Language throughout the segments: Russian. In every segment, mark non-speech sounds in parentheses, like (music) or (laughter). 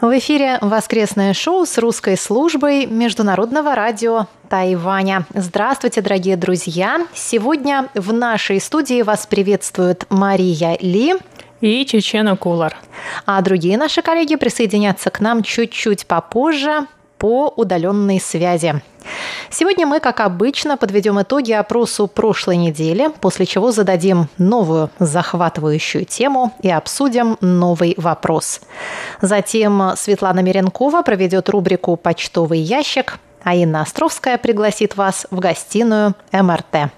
В эфире воскресное шоу с русской службой Международного радио Тайваня. Здравствуйте, дорогие друзья! Сегодня в нашей студии вас приветствует Мария Ли и Чечена Кулар. А другие наши коллеги присоединятся к нам чуть-чуть попозже по удаленной связи. Сегодня мы, как обычно, подведем итоги опросу прошлой недели, после чего зададим новую захватывающую тему и обсудим новый вопрос. Затем Светлана Меренкова проведет рубрику «Почтовый ящик», а Инна Островская пригласит вас в гостиную МРТ.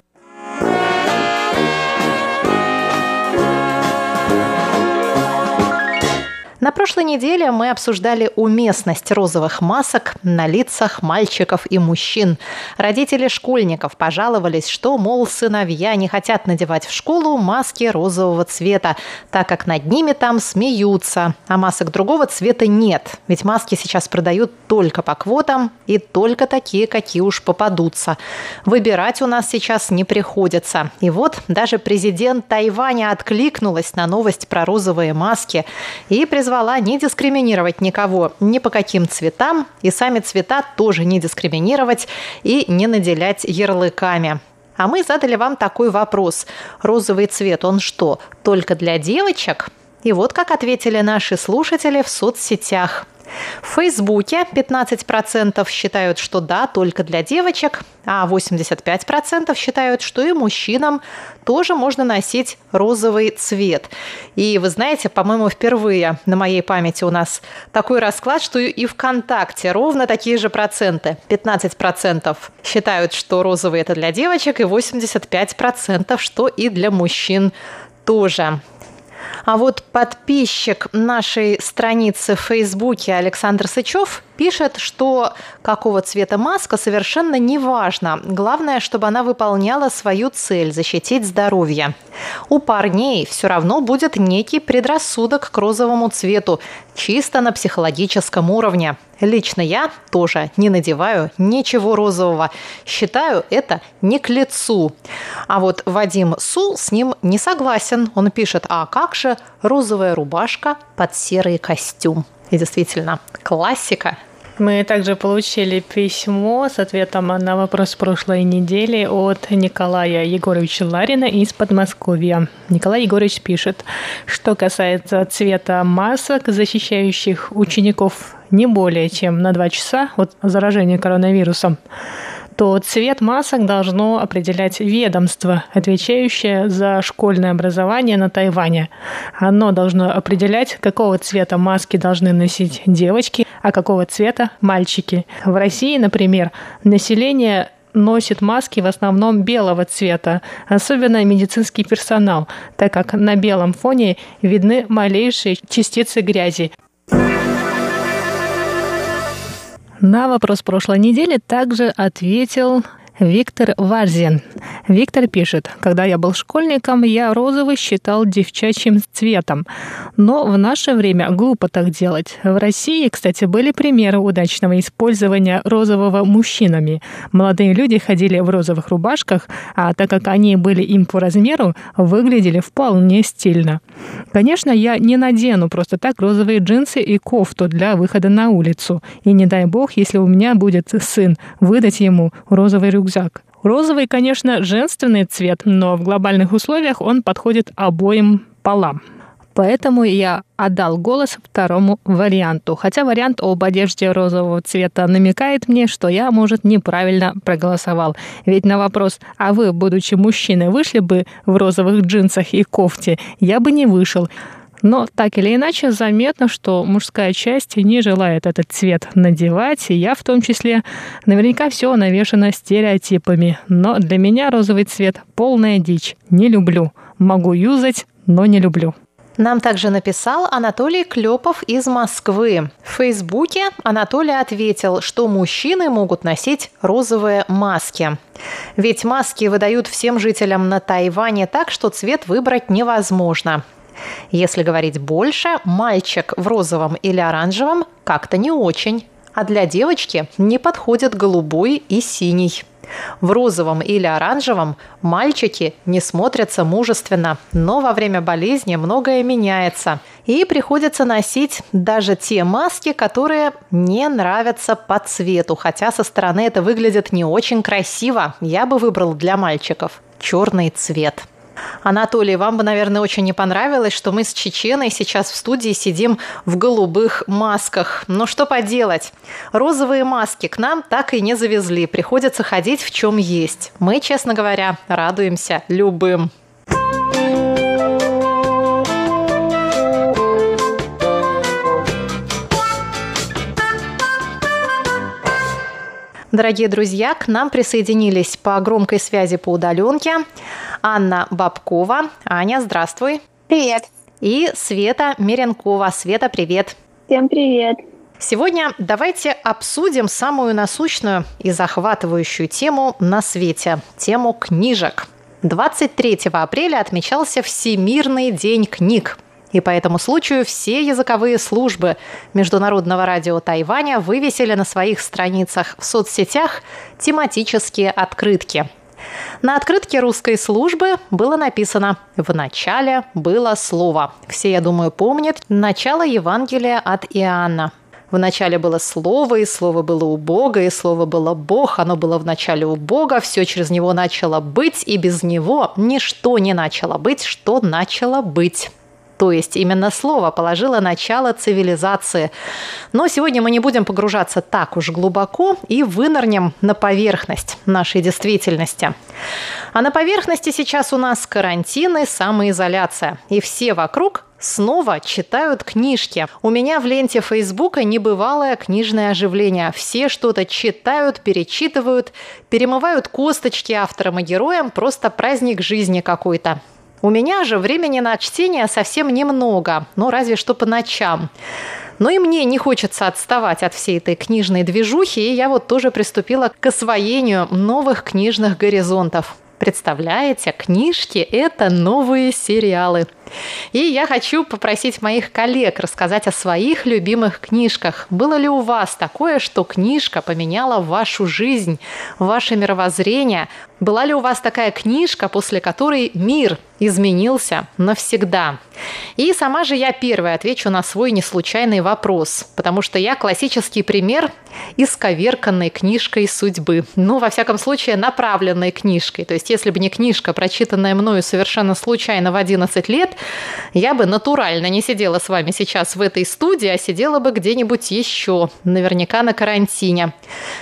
На прошлой неделе мы обсуждали уместность розовых масок на лицах мальчиков и мужчин. Родители школьников пожаловались, что, мол, сыновья не хотят надевать в школу маски розового цвета, так как над ними там смеются, а масок другого цвета нет. Ведь маски сейчас продают только по квотам и только такие, какие уж попадутся. Выбирать у нас сейчас не приходится. И вот даже президент Тайваня откликнулась на новость про розовые маски и призвала призвала не дискриминировать никого ни по каким цветам, и сами цвета тоже не дискриминировать и не наделять ярлыками. А мы задали вам такой вопрос. Розовый цвет, он что, только для девочек? И вот как ответили наши слушатели в соцсетях – в Фейсбуке 15% считают, что да, только для девочек, а 85% считают, что и мужчинам тоже можно носить розовый цвет. И вы знаете, по-моему, впервые на моей памяти у нас такой расклад, что и ВКонтакте ровно такие же проценты. 15% считают, что розовый это для девочек, и 85% что и для мужчин тоже. А вот подписчик нашей страницы в Фейсбуке Александр Сычев пишет, что какого цвета маска совершенно не важно. Главное, чтобы она выполняла свою цель – защитить здоровье. У парней все равно будет некий предрассудок к розовому цвету, чисто на психологическом уровне. Лично я тоже не надеваю ничего розового. Считаю это не к лицу. А вот Вадим Су с ним не согласен. Он пишет, а как же розовая рубашка под серый костюм? И действительно, классика. Мы также получили письмо с ответом на вопрос прошлой недели от Николая Егоровича Ларина из Подмосковья. Николай Егорович пишет, что касается цвета масок, защищающих учеников не более чем на 2 часа от заражения коронавирусом, то цвет масок должно определять ведомство, отвечающее за школьное образование на Тайване. Оно должно определять, какого цвета маски должны носить девочки, а какого цвета мальчики. В России, например, население носит маски в основном белого цвета, особенно медицинский персонал, так как на белом фоне видны малейшие частицы грязи. На вопрос прошлой недели также ответил Виктор Варзин. Виктор пишет, когда я был школьником, я розовый считал девчачьим цветом. Но в наше время глупо так делать. В России, кстати, были примеры удачного использования розового мужчинами. Молодые люди ходили в розовых рубашках, а так как они были им по размеру, выглядели вполне стильно. Конечно, я не надену просто так розовые джинсы и кофту для выхода на улицу. И не дай бог, если у меня будет сын, выдать ему розовый рюкзак рюкзак. Розовый, конечно, женственный цвет, но в глобальных условиях он подходит обоим полам. Поэтому я отдал голос второму варианту. Хотя вариант об одежде розового цвета намекает мне, что я, может, неправильно проголосовал. Ведь на вопрос «А вы, будучи мужчиной, вышли бы в розовых джинсах и кофте?» я бы не вышел. Но так или иначе заметно, что мужская часть не желает этот цвет надевать, и я в том числе. Наверняка все навешано стереотипами. Но для меня розовый цвет – полная дичь. Не люблю. Могу юзать, но не люблю. Нам также написал Анатолий Клепов из Москвы. В Фейсбуке Анатолий ответил, что мужчины могут носить розовые маски. Ведь маски выдают всем жителям на Тайване так, что цвет выбрать невозможно. Если говорить больше, мальчик в розовом или оранжевом как-то не очень. А для девочки не подходят голубой и синий. В розовом или оранжевом мальчики не смотрятся мужественно, но во время болезни многое меняется. И приходится носить даже те маски, которые не нравятся по цвету, хотя со стороны это выглядит не очень красиво. Я бы выбрал для мальчиков черный цвет. Анатолий, вам бы, наверное, очень не понравилось, что мы с Чеченой сейчас в студии сидим в голубых масках. Но что поделать? Розовые маски к нам так и не завезли. Приходится ходить в чем есть. Мы, честно говоря, радуемся любым. Дорогие друзья, к нам присоединились по громкой связи по удаленке Анна Бабкова. Аня, здравствуй. Привет. И Света Меренкова. Света, привет. Всем привет. Сегодня давайте обсудим самую насущную и захватывающую тему на свете – тему книжек. 23 апреля отмечался Всемирный день книг. И по этому случаю все языковые службы Международного радио Тайваня вывесили на своих страницах в соцсетях тематические открытки. На открытке русской службы было написано «В начале было слово». Все, я думаю, помнят начало Евангелия от Иоанна. В начале было Слово, и Слово было у Бога, и Слово было Бог, оно было в начале у Бога, все через Него начало быть, и без Него ничто не начало быть, что начало быть. То есть именно слово положило начало цивилизации. Но сегодня мы не будем погружаться так уж глубоко и вынырнем на поверхность нашей действительности. А на поверхности сейчас у нас карантин и самоизоляция. И все вокруг снова читают книжки. У меня в ленте Фейсбука небывалое книжное оживление. Все что-то читают, перечитывают, перемывают косточки авторам и героям. Просто праздник жизни какой-то. У меня же времени на чтение совсем немного, ну разве что по ночам. Но и мне не хочется отставать от всей этой книжной движухи, и я вот тоже приступила к освоению новых книжных горизонтов. Представляете, книжки – это новые сериалы. И я хочу попросить моих коллег рассказать о своих любимых книжках. Было ли у вас такое, что книжка поменяла вашу жизнь, ваше мировоззрение? Была ли у вас такая книжка, после которой мир изменился навсегда? И сама же я первая отвечу на свой неслучайный вопрос, потому что я классический пример исковерканной книжкой судьбы. Ну, во всяком случае, направленной книжкой. То есть, если бы не книжка, прочитанная мною совершенно случайно в 11 лет, я бы натурально не сидела с вами сейчас в этой студии, а сидела бы где-нибудь еще, наверняка на карантине.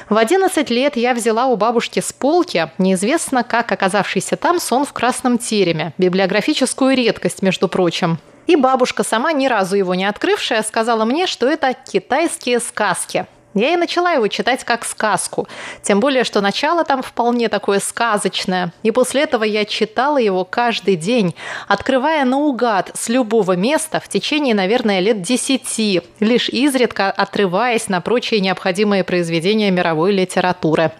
В 11 лет я взяла у бабушки с полки, неизвестно как оказавшийся там сон в красном тереме, библиографическую редкость, между прочим. И бабушка, сама ни разу его не открывшая, сказала мне, что это китайские сказки. Я и начала его читать как сказку. Тем более, что начало там вполне такое сказочное. И после этого я читала его каждый день, открывая наугад с любого места в течение, наверное, лет десяти, лишь изредка отрываясь на прочие необходимые произведения мировой литературы.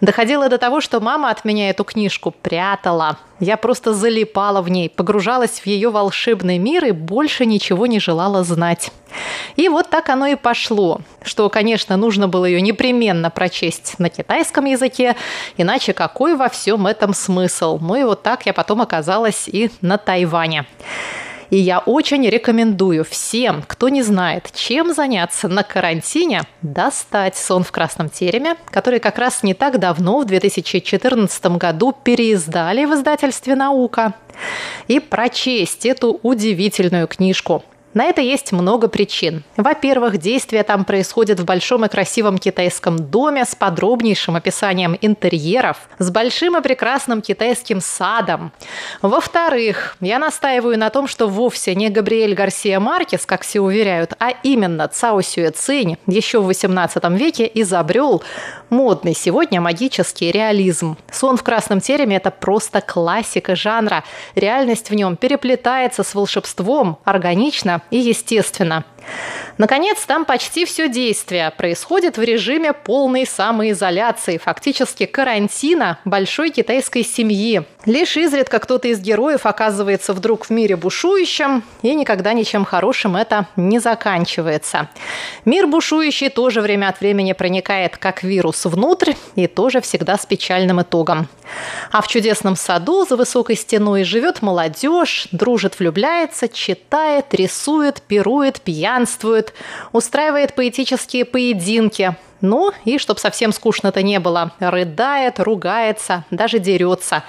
Доходило до того, что мама от меня эту книжку прятала. Я просто залипала в ней, погружалась в ее волшебный мир и больше ничего не желала знать. И вот так оно и пошло, что, конечно, нужно было ее непременно прочесть на китайском языке, иначе какой во всем этом смысл? Ну и вот так я потом оказалась и на Тайване. И я очень рекомендую всем, кто не знает, чем заняться на карантине, достать «Сон в красном тереме», который как раз не так давно, в 2014 году, переиздали в издательстве «Наука», и прочесть эту удивительную книжку. На это есть много причин. Во-первых, действие там происходит в большом и красивом китайском доме с подробнейшим описанием интерьеров, с большим и прекрасным китайским садом. Во-вторых, я настаиваю на том, что вовсе не Габриэль Гарсия Маркес, как все уверяют, а именно Цао Сюэ Цинь еще в XVIII веке изобрел модный сегодня магический реализм. «Сон в красном тереме» – это просто классика жанра. Реальность в нем переплетается с волшебством, органично и естественно. Наконец, там почти все действие происходит в режиме полной самоизоляции, фактически карантина большой китайской семьи. Лишь изредка кто-то из героев оказывается вдруг в мире бушующем, и никогда ничем хорошим это не заканчивается. Мир бушующий тоже время от времени проникает как вирус внутрь, и тоже всегда с печальным итогом. А в чудесном саду за высокой стеной живет молодежь, дружит, влюбляется, читает, рисует, пирует, пьянствует, устраивает поэтические поединки. Ну, и чтоб совсем скучно-то не было, рыдает, ругается, даже дерется.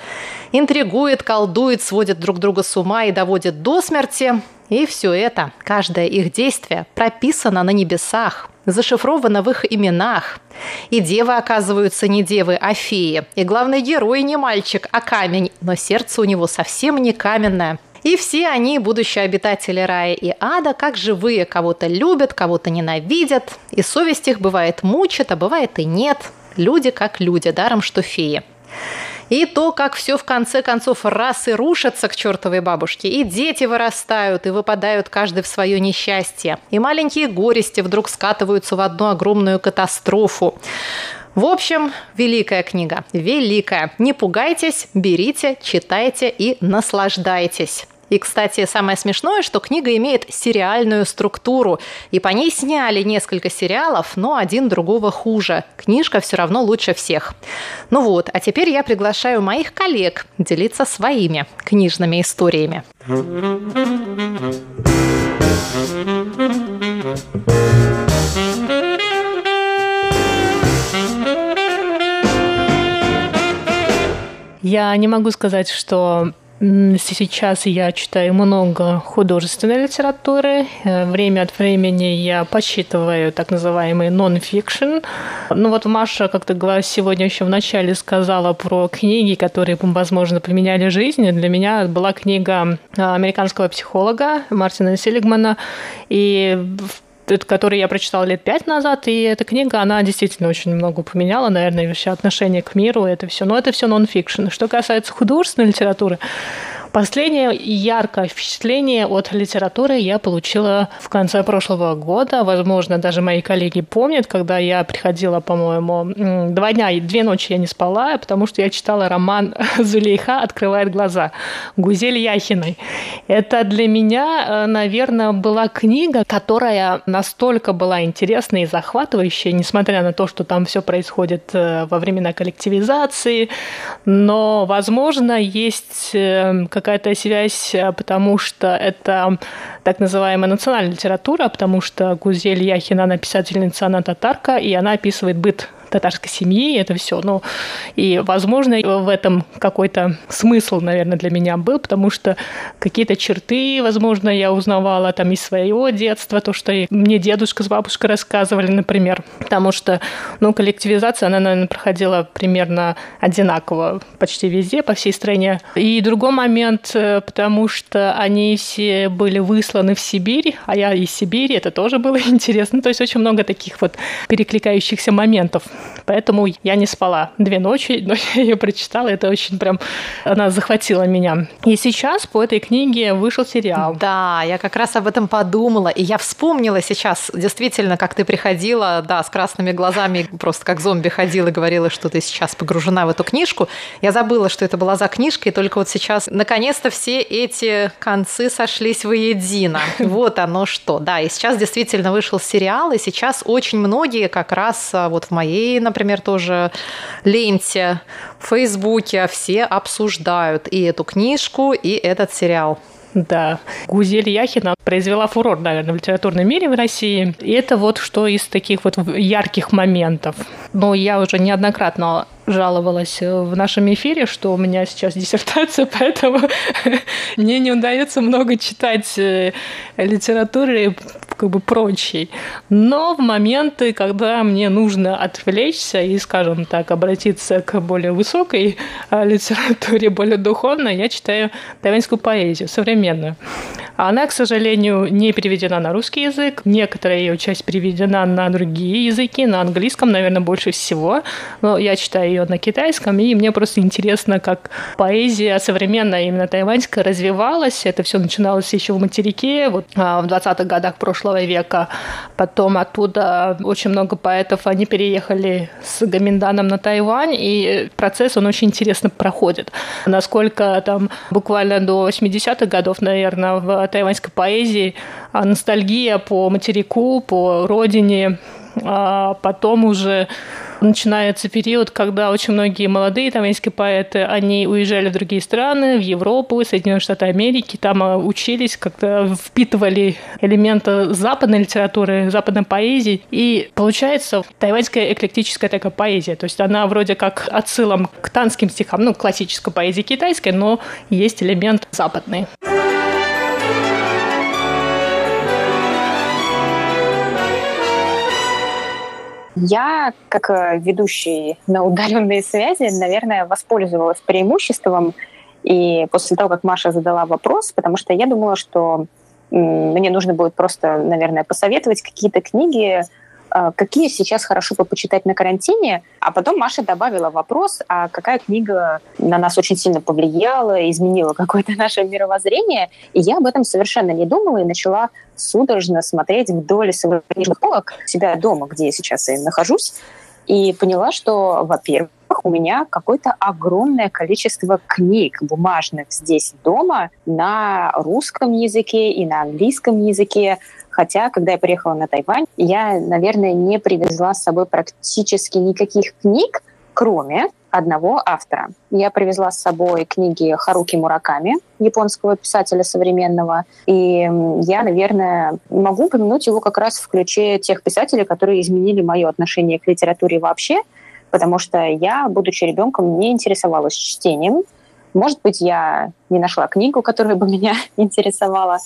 Интригует, колдует, сводит друг друга с ума и доводит до смерти. И все это, каждое их действие прописано на небесах, зашифровано в их именах. И девы оказываются не девы, а феи. И главный герой не мальчик, а камень, но сердце у него совсем не каменное. И все они, будущие обитатели рая и ада, как живые, кого-то любят, кого-то ненавидят. И совесть их бывает мучит, а бывает и нет. Люди как люди, даром что феи. И то, как все в конце концов раз и рушится к чертовой бабушке, и дети вырастают и выпадают каждый в свое несчастье, и маленькие горести вдруг скатываются в одну огромную катастрофу. В общем, великая книга, великая. Не пугайтесь, берите, читайте и наслаждайтесь. И, кстати, самое смешное, что книга имеет сериальную структуру, и по ней сняли несколько сериалов, но один другого хуже. Книжка все равно лучше всех. Ну вот, а теперь я приглашаю моих коллег делиться своими книжными историями. Я не могу сказать, что Сейчас я читаю много художественной литературы. Э, время от времени я подсчитываю так называемый нон-фикшн. Ну вот Маша, как ты говорила сегодня еще в начале, сказала про книги, которые, возможно, поменяли жизнь. Для меня была книга э, американского психолога Мартина Селигмана. И который я прочитала лет пять назад, и эта книга, она действительно очень много поменяла, наверное, вообще отношение к миру, это все. Но это все нон-фикшн. Что касается художественной литературы, Последнее яркое впечатление от литературы я получила в конце прошлого года. Возможно, даже мои коллеги помнят, когда я приходила, по-моему, два дня и две ночи я не спала, потому что я читала роман (laughs) «Зулейха открывает глаза» Гузель Яхиной. Это для меня, э, наверное, была книга, которая настолько была интересная и захватывающая, несмотря на то, что там все происходит э, во времена коллективизации, но, возможно, есть э, как какая-то связь, э, потому что это так называемая национальная литература, потому что Гузель Яхина, она писательница, она татарка, и она описывает быт татарской семьи, это все. Ну, и, возможно, в этом какой-то смысл, наверное, для меня был, потому что какие-то черты, возможно, я узнавала там из своего детства, то, что мне дедушка с бабушкой рассказывали, например. Потому что, ну, коллективизация, она, наверное, проходила примерно одинаково почти везде, по всей стране. И другой момент, э, потому что они все были высланы в Сибирь, а я из Сибири, это тоже было (laughs) интересно. То есть очень много таких вот перекликающихся моментов. Поэтому я не спала две ночи, (laughs) но я ее прочитала, это очень прям, она захватила меня. И сейчас по этой книге вышел сериал. Да, я как раз об этом подумала, и я вспомнила сейчас, действительно, как ты приходила, да, с красными глазами, просто как зомби ходила и говорила, что ты сейчас погружена в эту книжку. Я забыла, что это была за книжка, и только вот сейчас, наконец-то, все эти концы сошлись воедино. (laughs) Вот оно что. Да, и сейчас действительно вышел сериал, и сейчас очень многие как раз а, вот в моей например, тоже ленте, в Фейсбуке все обсуждают и эту книжку, и этот сериал. Да. Гузель Яхина произвела фурор, наверное, в литературном мире в России. И это вот что из таких вот ярких моментов. Но я уже неоднократно жаловалась в нашем эфире, что у меня сейчас диссертация, (laughs) поэтому (laughs) мне не удается много читать э, литературы как бы прочей. Но в моменты, когда мне нужно отвлечься и, скажем так, обратиться к более высокой э, литературе, более духовной, я читаю тайваньскую поэзию, современную. Она, к сожалению, не переведена на русский язык. Некоторая ее часть переведена на другие языки, на английском, наверное, больше всего. Но я читаю ее на китайском, и мне просто интересно, как поэзия современная, именно тайваньская, развивалась. Это все начиналось еще в материке, вот а, в 20-х годах прошлого века. Потом оттуда очень много поэтов, они переехали с Гаминданом на Тайвань, и процесс, он очень интересно проходит. Насколько там буквально до 80-х годов, наверное, в тайваньской поэзии а, ностальгия по материку, по родине, а потом уже начинается период, когда очень многие молодые тайваньские поэты, они уезжали в другие страны, в Европу, Соединенные Штаты Америки, там а, учились, как-то впитывали элементы западной литературы, западной поэзии. И получается тайваньская эклектическая такая поэзия. То есть она вроде как отсылом к танским стихам, ну, классической поэзии китайской, но есть элемент западный. Я, как э, ведущий на удаленные связи, наверное, воспользовалась преимуществом. И после того, как Маша задала вопрос, потому что я думала, что мне нужно будет просто, наверное, посоветовать какие-то книги, какие сейчас хорошо бы почитать на карантине. А потом Маша добавила вопрос, а какая книга на нас очень сильно повлияла, изменила какое-то (laughs) наше мировоззрение. И я об этом совершенно не думала и начала судорожно смотреть вдоль своих книжных полок себя дома, где я сейчас и нахожусь, и поняла, что, во-первых, у меня какое-то огромное количество книг бумажных здесь дома на русском языке и на английском языке. Хотя, когда я приехала на Тайвань, я, наверное, не привезла с собой практически никаких книг, кроме одного автора. Я привезла с собой книги Харуки Мураками, японского писателя современного, и я, наверное, могу упомянуть его как раз в ключе тех писателей, которые изменили мое отношение к литературе вообще, потому что я, будучи ребенком, не интересовалась чтением. Может быть, я не нашла книгу, которая бы (laughs) меня интересовала,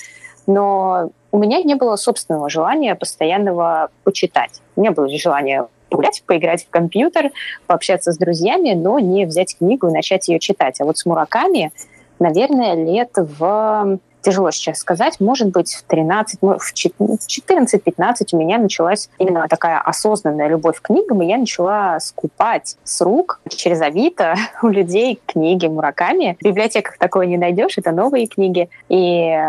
но у меня не было собственного желания постоянного почитать. Меня было желание погулять, поиграть в компьютер, пообщаться с друзьями, но не взять книгу и начать ее читать. А вот с Мураками, наверное, лет в тяжело сейчас сказать, может быть, в 13, в 14-15 у меня началась именно такая осознанная любовь к книгам, и я начала скупать с рук через Авито (laughs) у людей книги Мураками. В библиотеках такое не найдешь, это новые книги. И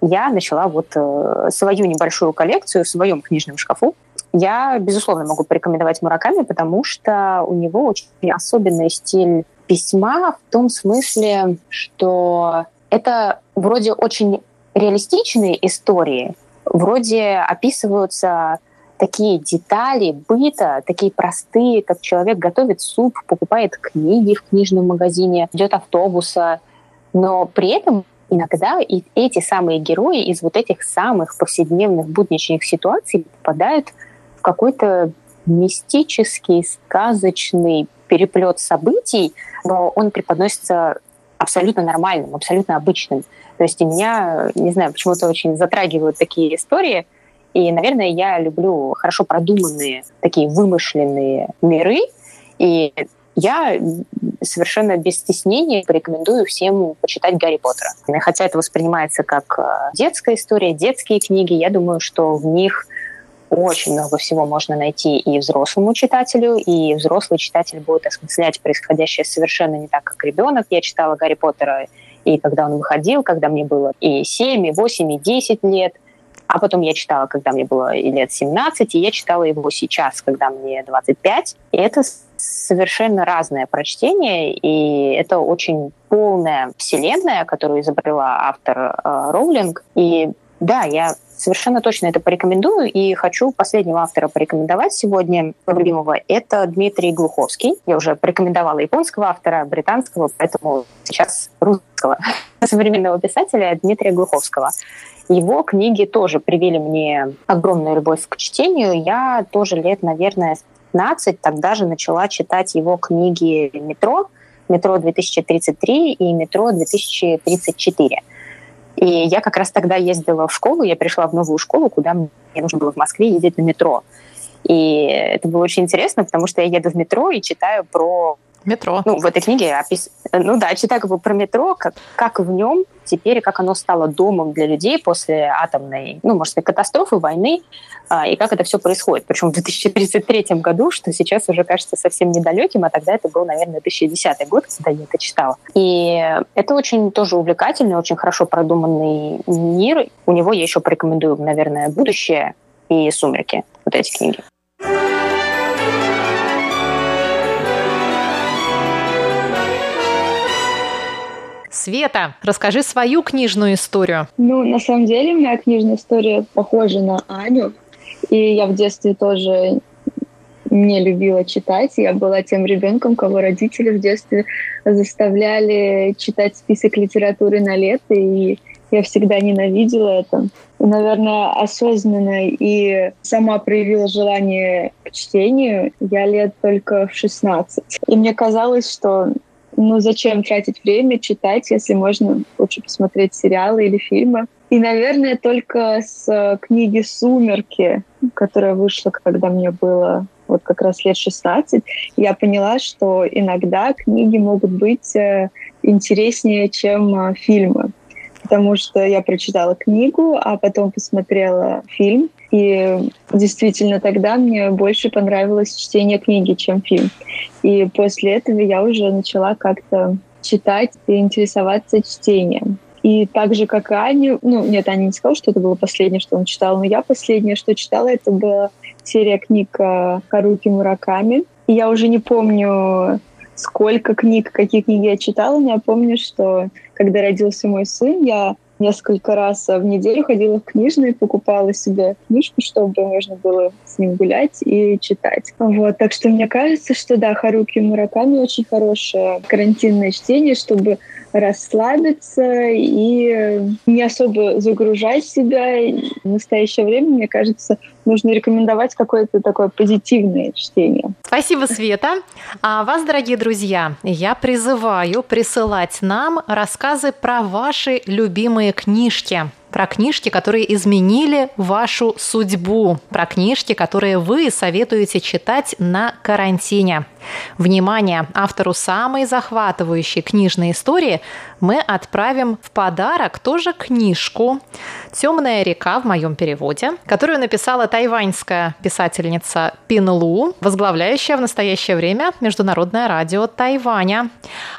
я начала вот э, свою небольшую коллекцию в своем книжном шкафу. Я, безусловно, могу порекомендовать Мураками, потому что у него очень особенный стиль письма в том смысле, что это вроде очень реалистичные истории, вроде описываются такие детали быта, такие простые, как человек готовит суп, покупает книги в книжном магазине, идет автобуса, но при этом иногда и эти самые герои из вот этих самых повседневных будничных ситуаций попадают в какой-то мистический, сказочный переплет событий, но он преподносится абсолютно нормальным, абсолютно обычным. То есть и меня, не знаю, почему-то очень затрагивают такие истории. И, наверное, я люблю хорошо продуманные, такие вымышленные миры. И я совершенно без стеснения порекомендую всем почитать Гарри Поттера. Хотя это воспринимается как э, детская история, детские книги, я думаю, что в них очень много всего можно найти и взрослому читателю, и взрослый читатель будет осмыслять происходящее совершенно не так, как ребенок. Я читала Гарри Поттера и когда он выходил, когда мне было и 7, и 8, и 10 лет. А потом я читала, когда мне было лет 17, и я читала его сейчас, когда мне 25. И это совершенно разное прочтение, и это очень полная вселенная, которую изобрела автор э, Роулинг. И да, я совершенно точно это порекомендую. И хочу последнего автора порекомендовать сегодня, любимого. Это Дмитрий Глуховский. Я уже порекомендовала японского автора, британского, поэтому сейчас русского. (laughs) современного писателя Дмитрия Глуховского. Его книги тоже привили мне огромную любовь к чтению. Я тоже лет, наверное, 15 тогда же начала читать его книги «Метро», «Метро 2033» и «Метро 2034». И я как раз тогда ездила в школу, я пришла в новую школу, куда мне нужно было в Москве ездить на метро. И это было очень интересно, потому что я еду в метро и читаю про Метро. Ну, в этой книге опис... Ну да, читаю как бы про метро, как, как в нем теперь, как оно стало домом для людей после атомной, ну, может быть, катастрофы, войны, а, и как это все происходит. Причем в 2033 году, что сейчас уже кажется совсем недалеким, а тогда это был, наверное, 2010 год, когда я это читала. И это очень тоже увлекательный, очень хорошо продуманный мир. У него я еще порекомендую, наверное, «Будущее» и «Сумерки», вот эти книги. Света, расскажи свою книжную историю. Ну, на самом деле, моя книжная история похожа на Аню. И я в детстве тоже не любила читать. Я была тем ребенком, кого родители в детстве заставляли читать список литературы на лето, и я всегда ненавидела это. И, наверное, осознанно и сама проявила желание к чтению я лет только в 16. И мне казалось, что ну зачем тратить время читать, если можно лучше посмотреть сериалы или фильмы. И, наверное, только с э, книги «Сумерки», которая вышла, когда мне было вот как раз лет 16, я поняла, что иногда книги могут быть э, интереснее, чем э, фильмы. Потому что я прочитала книгу, а потом посмотрела фильм, и действительно тогда мне больше понравилось чтение книги, чем фильм. И после этого я уже начала как-то читать и интересоваться чтением. И так же, как и Аня, ну, нет, Аня не сказала, что это было последнее, что он читал, но я последнее, что читала, это была серия книг э, Харуки Мураками. И я уже не помню, сколько книг, какие книги я читала, но я помню, что когда родился мой сын, я несколько раз в неделю ходила в книжные, покупала себе книжку, чтобы можно было с ним гулять и читать. Вот, так что мне кажется, что да, Харуки Мураками очень хорошее карантинное чтение, чтобы расслабиться и не особо загружать себя. В настоящее время, мне кажется, нужно рекомендовать какое-то такое позитивное чтение. Спасибо, Света. А вас, дорогие друзья, я призываю присылать нам рассказы про ваши любимые книжки про книжки, которые изменили вашу судьбу, про книжки, которые вы советуете читать на карантине. Внимание! Автору самой захватывающей книжной истории мы отправим в подарок тоже книжку «Темная река» в моем переводе, которую написала тайваньская писательница Пин Лу, возглавляющая в настоящее время Международное радио Тайваня.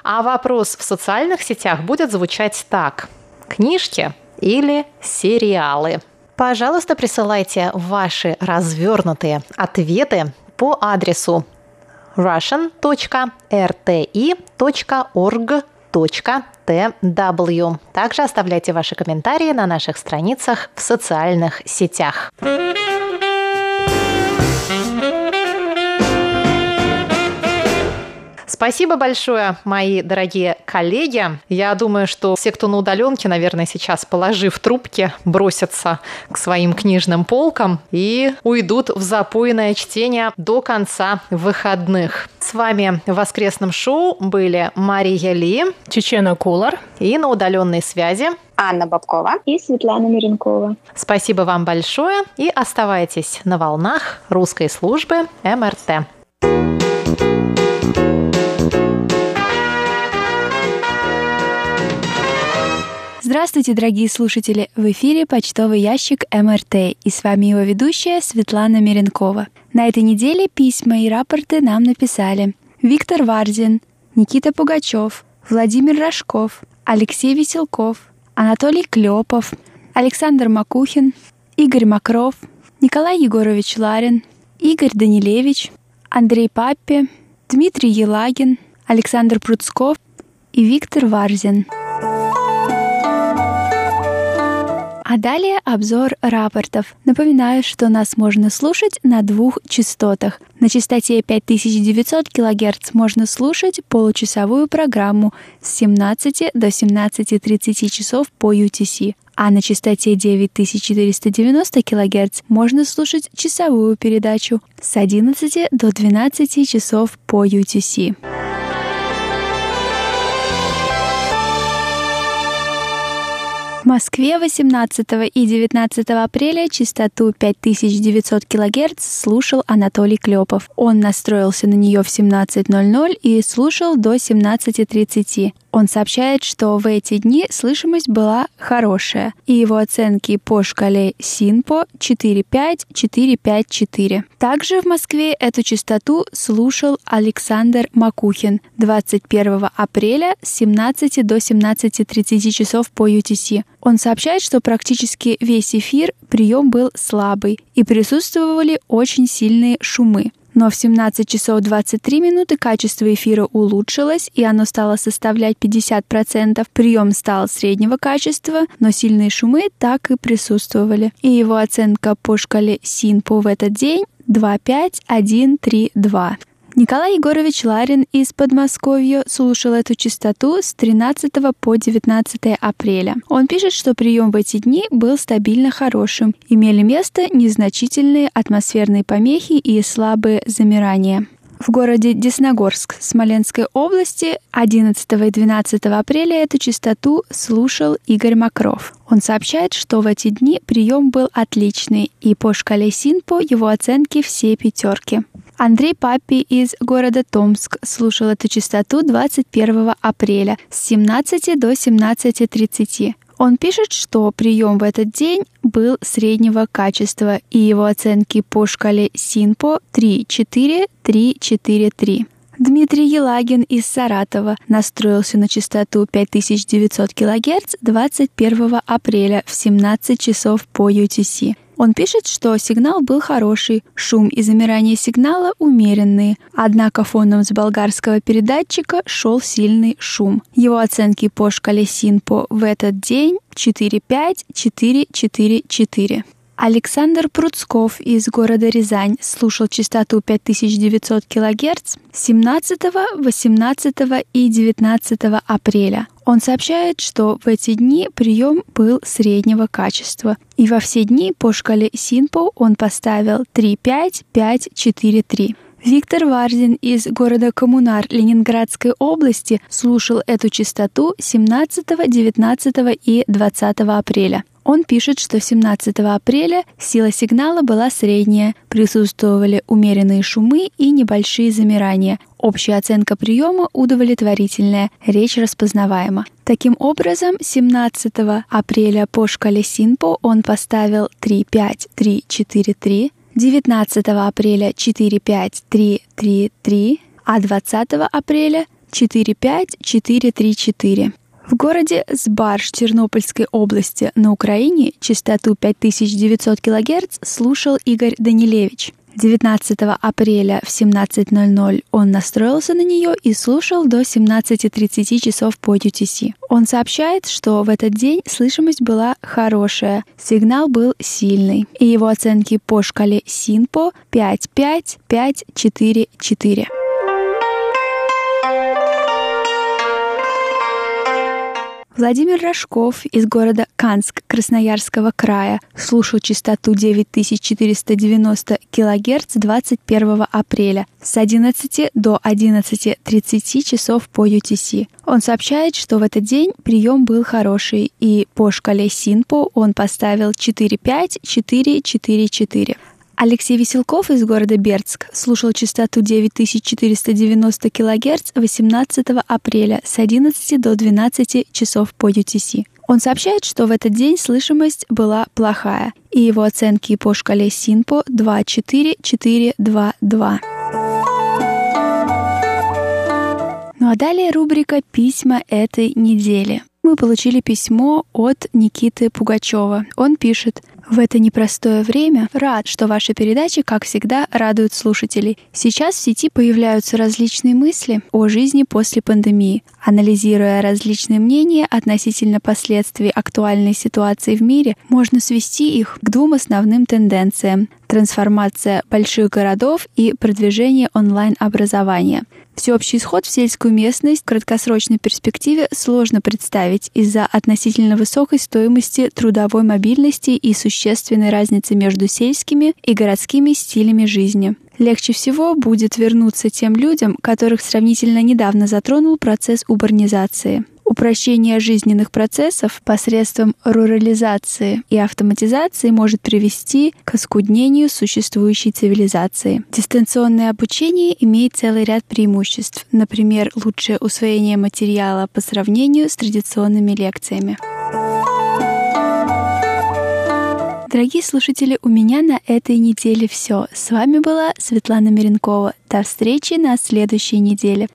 А вопрос в социальных сетях будет звучать так. Книжки или сериалы. Пожалуйста, присылайте ваши развернутые ответы по адресу russian.rti.org.tw. Также оставляйте ваши комментарии на наших страницах в социальных сетях. Спасибо большое, мои дорогие коллеги. Я думаю, что все, кто на удаленке, наверное, сейчас, положив трубки, бросятся к своим книжным полкам и уйдут в запойное чтение до конца выходных. С вами в воскресном шоу были Мария Ли, Чечена Кулар и на удаленной связи Анна Бабкова и Светлана Миренкова. Спасибо вам большое и оставайтесь на волнах русской службы МРТ. Здравствуйте, дорогие слушатели! В эфире почтовый ящик МРТ, и с вами его ведущая Светлана Миренкова. На этой неделе письма и рапорты нам написали Виктор Варзин, Никита Пугачев, Владимир Рожков, Алексей Веселков, Анатолий Клепов, Александр Макухин, Игорь Макров, Николай Егорович Ларин, Игорь Данилевич, Андрей Паппи, Дмитрий Елагин, Александр Пруцков и Виктор Варзин. А далее обзор рапортов. Напоминаю, что нас можно слушать на двух частотах. На частоте 5900 кГц можно слушать получасовую программу с 17 до 17.30 часов по UTC, а на частоте 9490 кГц можно слушать часовую передачу с 11 до 12 часов по UTC. В Москве 18 и 19 апреля частоту 5900 кГц слушал Анатолий Клепов. Он настроился на нее в 17.00 и слушал до 17.30. Он сообщает, что в эти дни слышимость была хорошая, и его оценки по шкале СИНПО 45454. Также в Москве эту частоту слушал Александр Макухин 21 апреля с 17 до 17.30 часов по UTC. Он сообщает, что практически весь эфир прием был слабый и присутствовали очень сильные шумы. Но в 17 часов 23 минуты качество эфира улучшилось, и оно стало составлять 50%. Прием стал среднего качества, но сильные шумы так и присутствовали. И его оценка по шкале СИНПО в этот день 25132. Николай Егорович Ларин из Подмосковья слушал эту частоту с 13 по 19 апреля. Он пишет, что прием в эти дни был стабильно хорошим. Имели место незначительные атмосферные помехи и слабые замирания. В городе Десногорск Смоленской области 11 и 12 апреля эту частоту слушал Игорь Макров. Он сообщает, что в эти дни прием был отличный, и по шкале СИНПО его оценки все пятерки. Андрей Папи из города Томск слушал эту частоту 21 апреля с 17 до 17.30. Он пишет, что прием в этот день был среднего качества, и его оценки по шкале СИНПО 3-4-3-4-3. Дмитрий Елагин из Саратова настроился на частоту 5900 кГц 21 апреля в 17 часов по UTC. Он пишет, что сигнал был хороший, шум и замирание сигнала умеренные, однако фоном с болгарского передатчика шел сильный шум. Его оценки по шкале Синпо в этот день 4-5-4-4-4. Александр Пруцков из города Рязань слушал частоту 5900 кГц 17, 18 и 19 апреля. Он сообщает, что в эти дни прием был среднего качества, и во все дни по шкале Синпо он поставил 3-5-5-4-3. Виктор Варзин из города Коммунар Ленинградской области слушал эту частоту 17, 19 и 20 апреля. Он пишет, что 17 апреля сила сигнала была средняя, присутствовали умеренные шумы и небольшие замирания. Общая оценка приема удовлетворительная, речь распознаваема. Таким образом, 17 апреля по шкале Синпо он поставил 3-5-3-4-3, 19 апреля 4-5-3-3-3, а 20 апреля 4-5-4-3-4. В городе Сбарж Тернопольской области на Украине частоту 5900 кГц слушал Игорь Данилевич. 19 апреля в 17.00 он настроился на нее и слушал до 17.30 часов по UTC. Он сообщает, что в этот день слышимость была хорошая, сигнал был сильный, и его оценки по шкале СИНПО 5-5-5-4-4. Владимир Рожков из города Канск Красноярского края слушал частоту 9490 кГц 21 апреля с 11 до 11.30 часов по UTC. Он сообщает, что в этот день прием был хороший, и по шкале СИНПО он поставил 4-5-4-4-4. Алексей Веселков из города Бердск слушал частоту 9490 кГц 18 апреля с 11 до 12 часов по UTC. Он сообщает, что в этот день слышимость была плохая, и его оценки по шкале СИНПО 24422. Ну а далее рубрика «Письма этой недели» мы получили письмо от Никиты Пугачева. Он пишет В это непростое время рад, что ваши передачи, как всегда, радуют слушателей. Сейчас в сети появляются различные мысли о жизни после пандемии. Анализируя различные мнения относительно последствий актуальной ситуации в мире, можно свести их к двум основным тенденциям — трансформация больших городов и продвижение онлайн-образования. Всеобщий исход в сельскую местность в краткосрочной перспективе сложно представить из-за относительно высокой стоимости трудовой мобильности и существенной разницы между сельскими и городскими стилями жизни. Легче всего будет вернуться тем людям, которых сравнительно недавно затронул процесс урбанизации. Упрощение жизненных процессов посредством рурализации и автоматизации может привести к оскуднению существующей цивилизации. Дистанционное обучение имеет целый ряд преимуществ, например, лучшее усвоение материала по сравнению с традиционными лекциями. Дорогие слушатели, у меня на этой неделе все. С вами была Светлана Миренкова. До встречи на следующей неделе.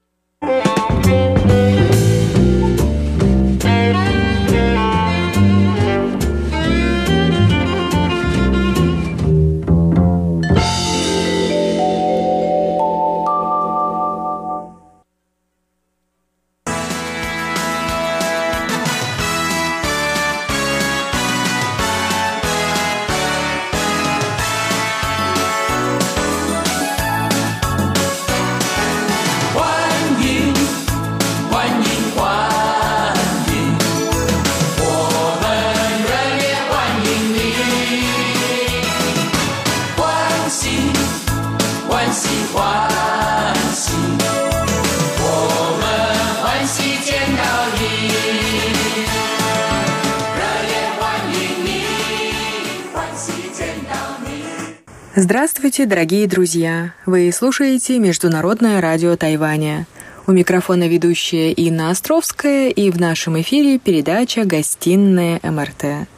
Здравствуйте, дорогие друзья! Вы слушаете Международное радио Тайваня. У микрофона ведущая Инна Островская и в нашем эфире передача «Гостиная МРТ».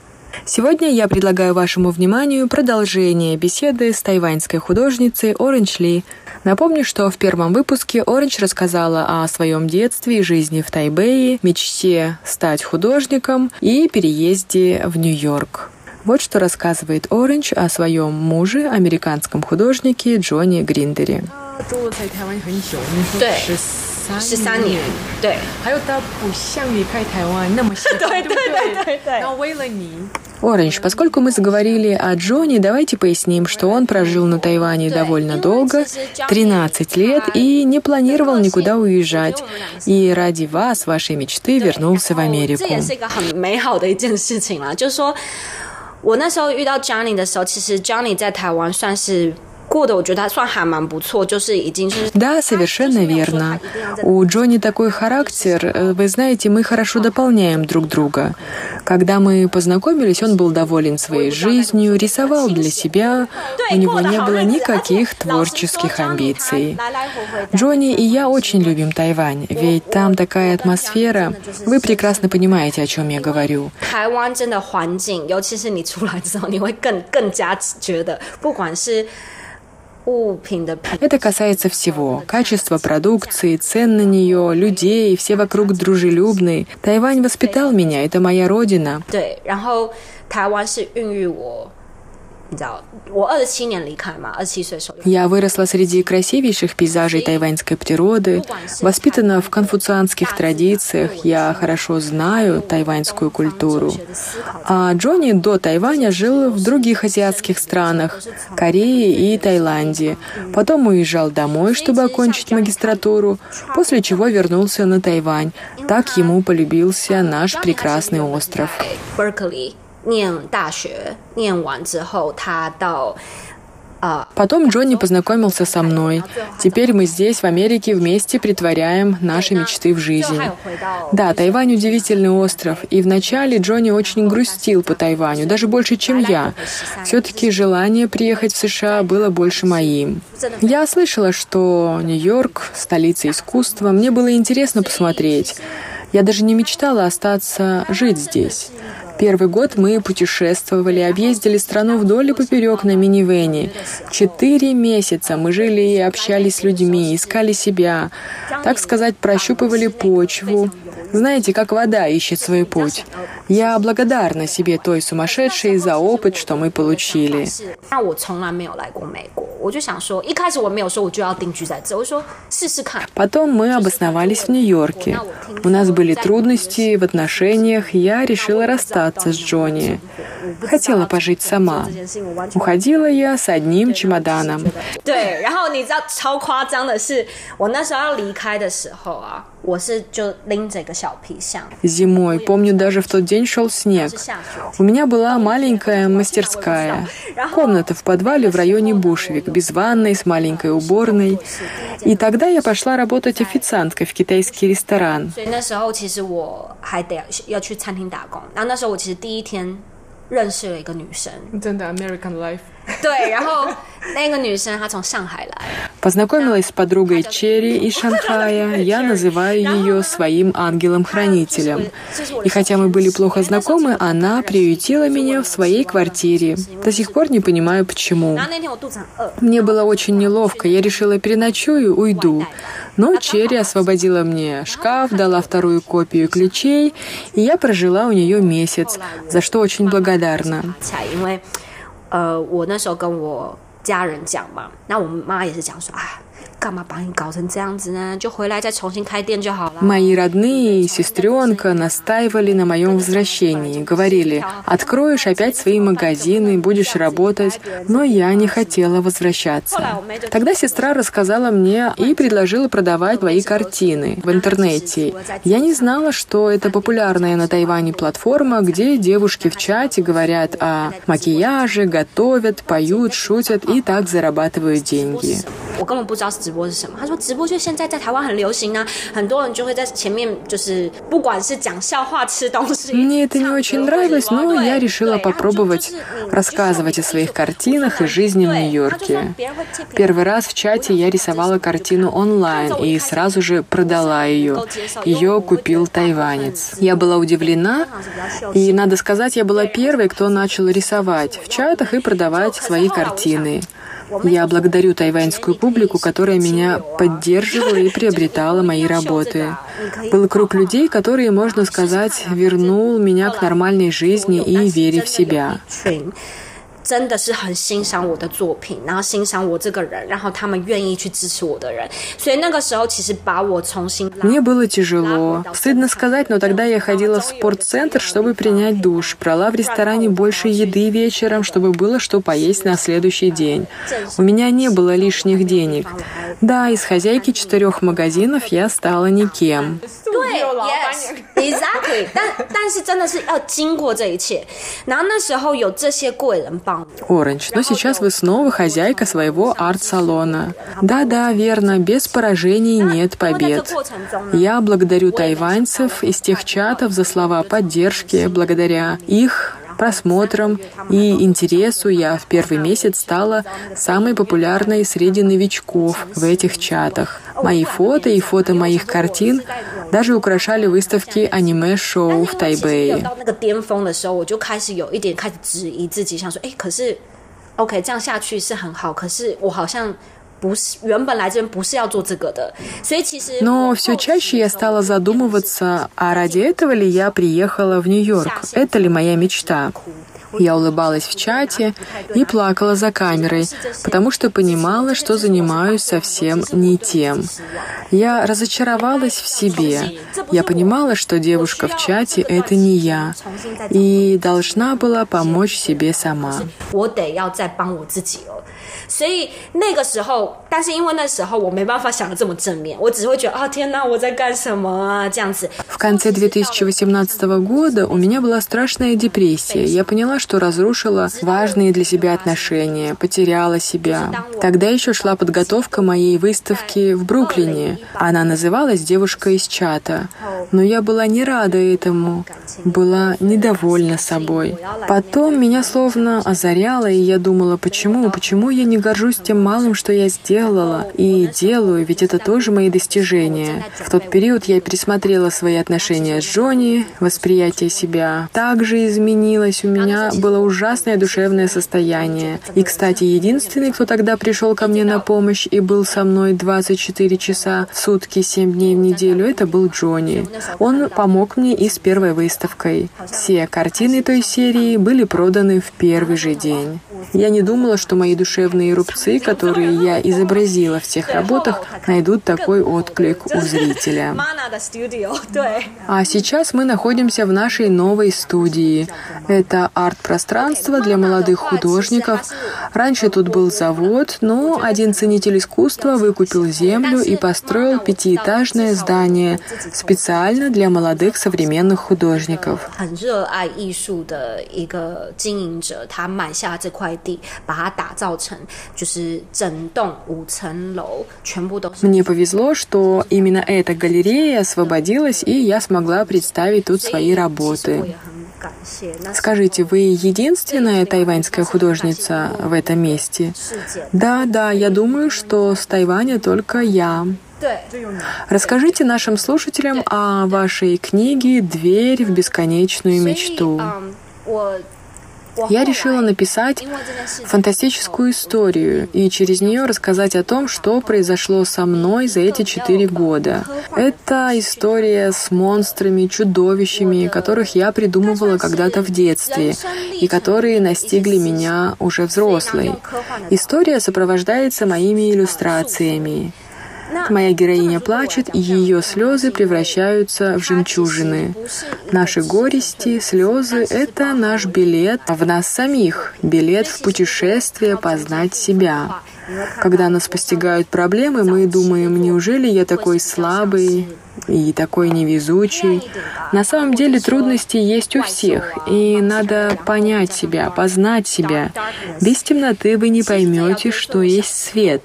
Сегодня я предлагаю вашему вниманию продолжение беседы с тайваньской художницей Оранж Ли. Напомню, что в первом выпуске Оранж рассказала о своем детстве и жизни в Тайбэе, мечте стать художником и переезде в Нью-Йорк. Вот что рассказывает Оранж о своем муже, американском художнике Джонни Гриндере. 十三年，对，还有他不像离开台湾那么喜欢，对对对对对。然后为了你。Оранж, поскольку мы заговорили о Джонни, давайте поясним, что он прожил на Тайване довольно долго, 13 лет, и не планировал никуда уезжать. И ради вас, вашей мечты, вернулся в Америку. 我那时候遇到 Johnny 的时候，其实 Johnny 在台湾算是 过(laughs) 得我觉得算还蛮不错，就是已经是。Да, совершенно верно. У Джонни такой характер. Вы знаете, мы хорошо дополняем друг друга. Когда мы познакомились, он был доволен своей жизнью, рисовал для себя. У него не было никаких творческих амбиций. Джонни и я очень любим Тайвань, ведь там такая атмосфера. Вы прекрасно понимаете, о чем я говорю. 台湾真的环境，尤其是你出来之后，你会更更加觉得，不管是 это касается всего. Качества продукции, цен на нее, людей, все вокруг дружелюбные. Тайвань воспитал меня, это моя родина. 对，然后台湾是孕育我 я выросла среди красивейших пейзажей тайваньской природы, воспитана в конфуцианских традициях, я хорошо знаю тайваньскую культуру. А Джонни до Тайваня жил в других азиатских странах, Корее и Таиланде. Потом уезжал домой, чтобы окончить магистратуру, после чего вернулся на Тайвань. Так ему полюбился наш прекрасный остров. 念大学，念完之后，他到 Потом Джонни познакомился со мной. Теперь мы здесь, в Америке, вместе притворяем наши мечты в жизнь. Да, Тайвань удивительный остров, и вначале Джонни очень грустил по Тайваню, даже больше, чем я. Все-таки желание приехать в США было больше моим. Я слышала, что Нью-Йорк — столица искусства, мне было интересно посмотреть. Я даже не мечтала остаться жить здесь. Первый год мы путешествовали, объездили страну вдоль и поперек на минивэне. Четыре месяца мы жили и общались с людьми, искали себя, так сказать, прощупывали почву. Знаете, как вода ищет свой путь. Я благодарна себе той сумасшедшей за опыт, что мы получили. Потом мы обосновались в Нью-Йорке. У нас были трудности в отношениях, я решила расстаться с Джонни Хотела пожить сама. Уходила я с одним чемоданом. 对，然后你知道超夸张的是，我那时候要离开的时候啊，我是就拎着个小皮箱。Зимой, помню, даже в тот день шел снег. У меня была маленькая мастерская. Комната в подвале в районе Бушвик, без ванной, с маленькой уборной. И тогда я пошла работать официанткой в китайский ресторан. 所以那时候其实我还得要去餐厅打工。然后那时候我其实第一天 认识了一个女生，真的 American life。(laughs) 对，然后那个女生她从上海来。Познакомилась с подругой Черри из (laughs) Шанхая. Я называю ее своим ангелом-хранителем. И хотя мы были плохо знакомы, она приютила меня в своей квартире. До сих пор не понимаю, почему. Мне было очень неловко. Я решила переночую, уйду. Но Черри освободила мне шкаф, дала вторую копию ключей, и я прожила у нее месяц, за что очень благодарна. 呃，我那时候跟我家人讲嘛，那我妈也是讲说啊。干嘛把你搞成这样子呢？就回来再重新开店就好了。Мои родные и сестренка настаивали на моем возвращении. Говорили, откроешь опять свои магазины, будешь работать. Но я не хотела возвращаться. Тогда сестра рассказала мне и предложила продавать свои картины в интернете. Я не знала, что это популярная на Тайване платформа, где девушки в чате говорят о макияже, готовят, поют, шутят и так зарабатывают деньги. 我根本不知道直播是什么。他说直播就现在在台湾很流行啊，很多人就会在前面，就是不管是讲笑话、吃东西。Мне это не очень нравилось, но я решила попробовать рассказывать о своих картинах и жизни в Нью-Йорке. Первый раз в чате я рисовала картину онлайн и сразу же продала ее. Ее купил тайванец. Я была удивлена, и, надо сказать, я была первой, кто начал рисовать в чатах и продавать свои картины. Я благодарю тайваньскую публику, которая меня поддерживала и приобретала мои работы. Был круг людей, которые, можно сказать, вернул меня к нормальной жизни и вере в себя. 真的是很欣赏我的作品，然后欣赏我这个人，然后他们愿意去支持我的人，所以那个时候其实把我重新。Мне было тяжело. Стыдно сказать, но тогда я ходила в спортцентр, чтобы принять душ. Брала в ресторане больше еды вечером, чтобы было что поесть на следующий день. У меня не было лишних денег. Да, из хозяйки четырех магазинов я стала никем. 对，yes，exactly。(laughs) 但但是真的是要经过这一切，然后那时候有这些贵人帮 我。Orange, но сейчас вы снова хозяйка своего арт-салона. Да-да, верно, без поражений нет побед. Я благодарю тайваньцев из тех чатов за слова поддержки. Благодаря их просмотрам и интересу я в первый месяц стала самой популярной среди новичков в этих чатах. Мои фото и фото моих картин даже украшали выставки аниме-шоу в Тайбэе. OK，这样下去是很好，可是我好像 不是原本来这边不是要做这个的，所以其实。Но все чаще я стала задумываться, а ради этого ли я приехала в Нью-Йорк? Это ли моя мечта? Я улыбалась в чате и плакала за камерой, потому что понимала, что занимаюсь совсем не тем. Я разочаровалась в себе. Я понимала, что девушка в чате — это не я, и должна была помочь себе сама. 所以那个时候，但是因为那时候我没办法想的这么正面，我只会觉得啊，天哪，我在干什么啊，这样子。В конце 2018 года у меня была страшная депрессия. Я поняла, что разрушила важные для себя отношения, потеряла себя. Тогда еще шла подготовка моей выставки в Бруклине. Она называлась «Девушка из чата». Но я была не рада этому. была недовольна собой. Потом меня словно озаряло, и я думала, почему, почему я не горжусь тем малым, что я сделала и делаю, ведь это тоже мои достижения. В тот период я пересмотрела свои отношения с Джонни, восприятие себя также изменилось, у меня было ужасное душевное состояние. И, кстати, единственный, кто тогда пришел ко мне на помощь и был со мной 24 часа в сутки, 7 дней в неделю, это был Джонни. Он помог мне и с первой выставкой. Все картины той серии были проданы в первый же день. Я не думала, что мои душевные рубцы, которые я изобразила в тех работах, найдут такой отклик у зрителя. А сейчас мы находимся в нашей новой студии. Это арт-пространство для молодых художников. Раньше тут был завод, но один ценитель искусства выкупил землю и построил пятиэтажное здание специально для молодых современных художников. Мне повезло, что именно эта галерея освободилась, и я смогла представить тут свои работы. Скажите, вы единственная тайваньская художница в этом месте? Да, да, я думаю, что с Тайваня только я. Расскажите нашим слушателям о вашей книге «Дверь в бесконечную мечту». Я решила написать фантастическую историю и через нее рассказать о том, что произошло со мной за эти четыре года. Это история с монстрами, чудовищами, которых я придумывала когда-то в детстве и которые настигли меня уже взрослой. История сопровождается моими иллюстрациями. Моя героиня плачет, и ее слезы превращаются в жемчужины. Наши горести, слезы — это наш билет в нас самих, билет в путешествие познать себя. Когда нас постигают проблемы, мы думаем, неужели я такой слабый и такой невезучий? На самом деле трудности есть у всех, и надо понять себя, познать себя. Без темноты вы не поймете, что есть свет.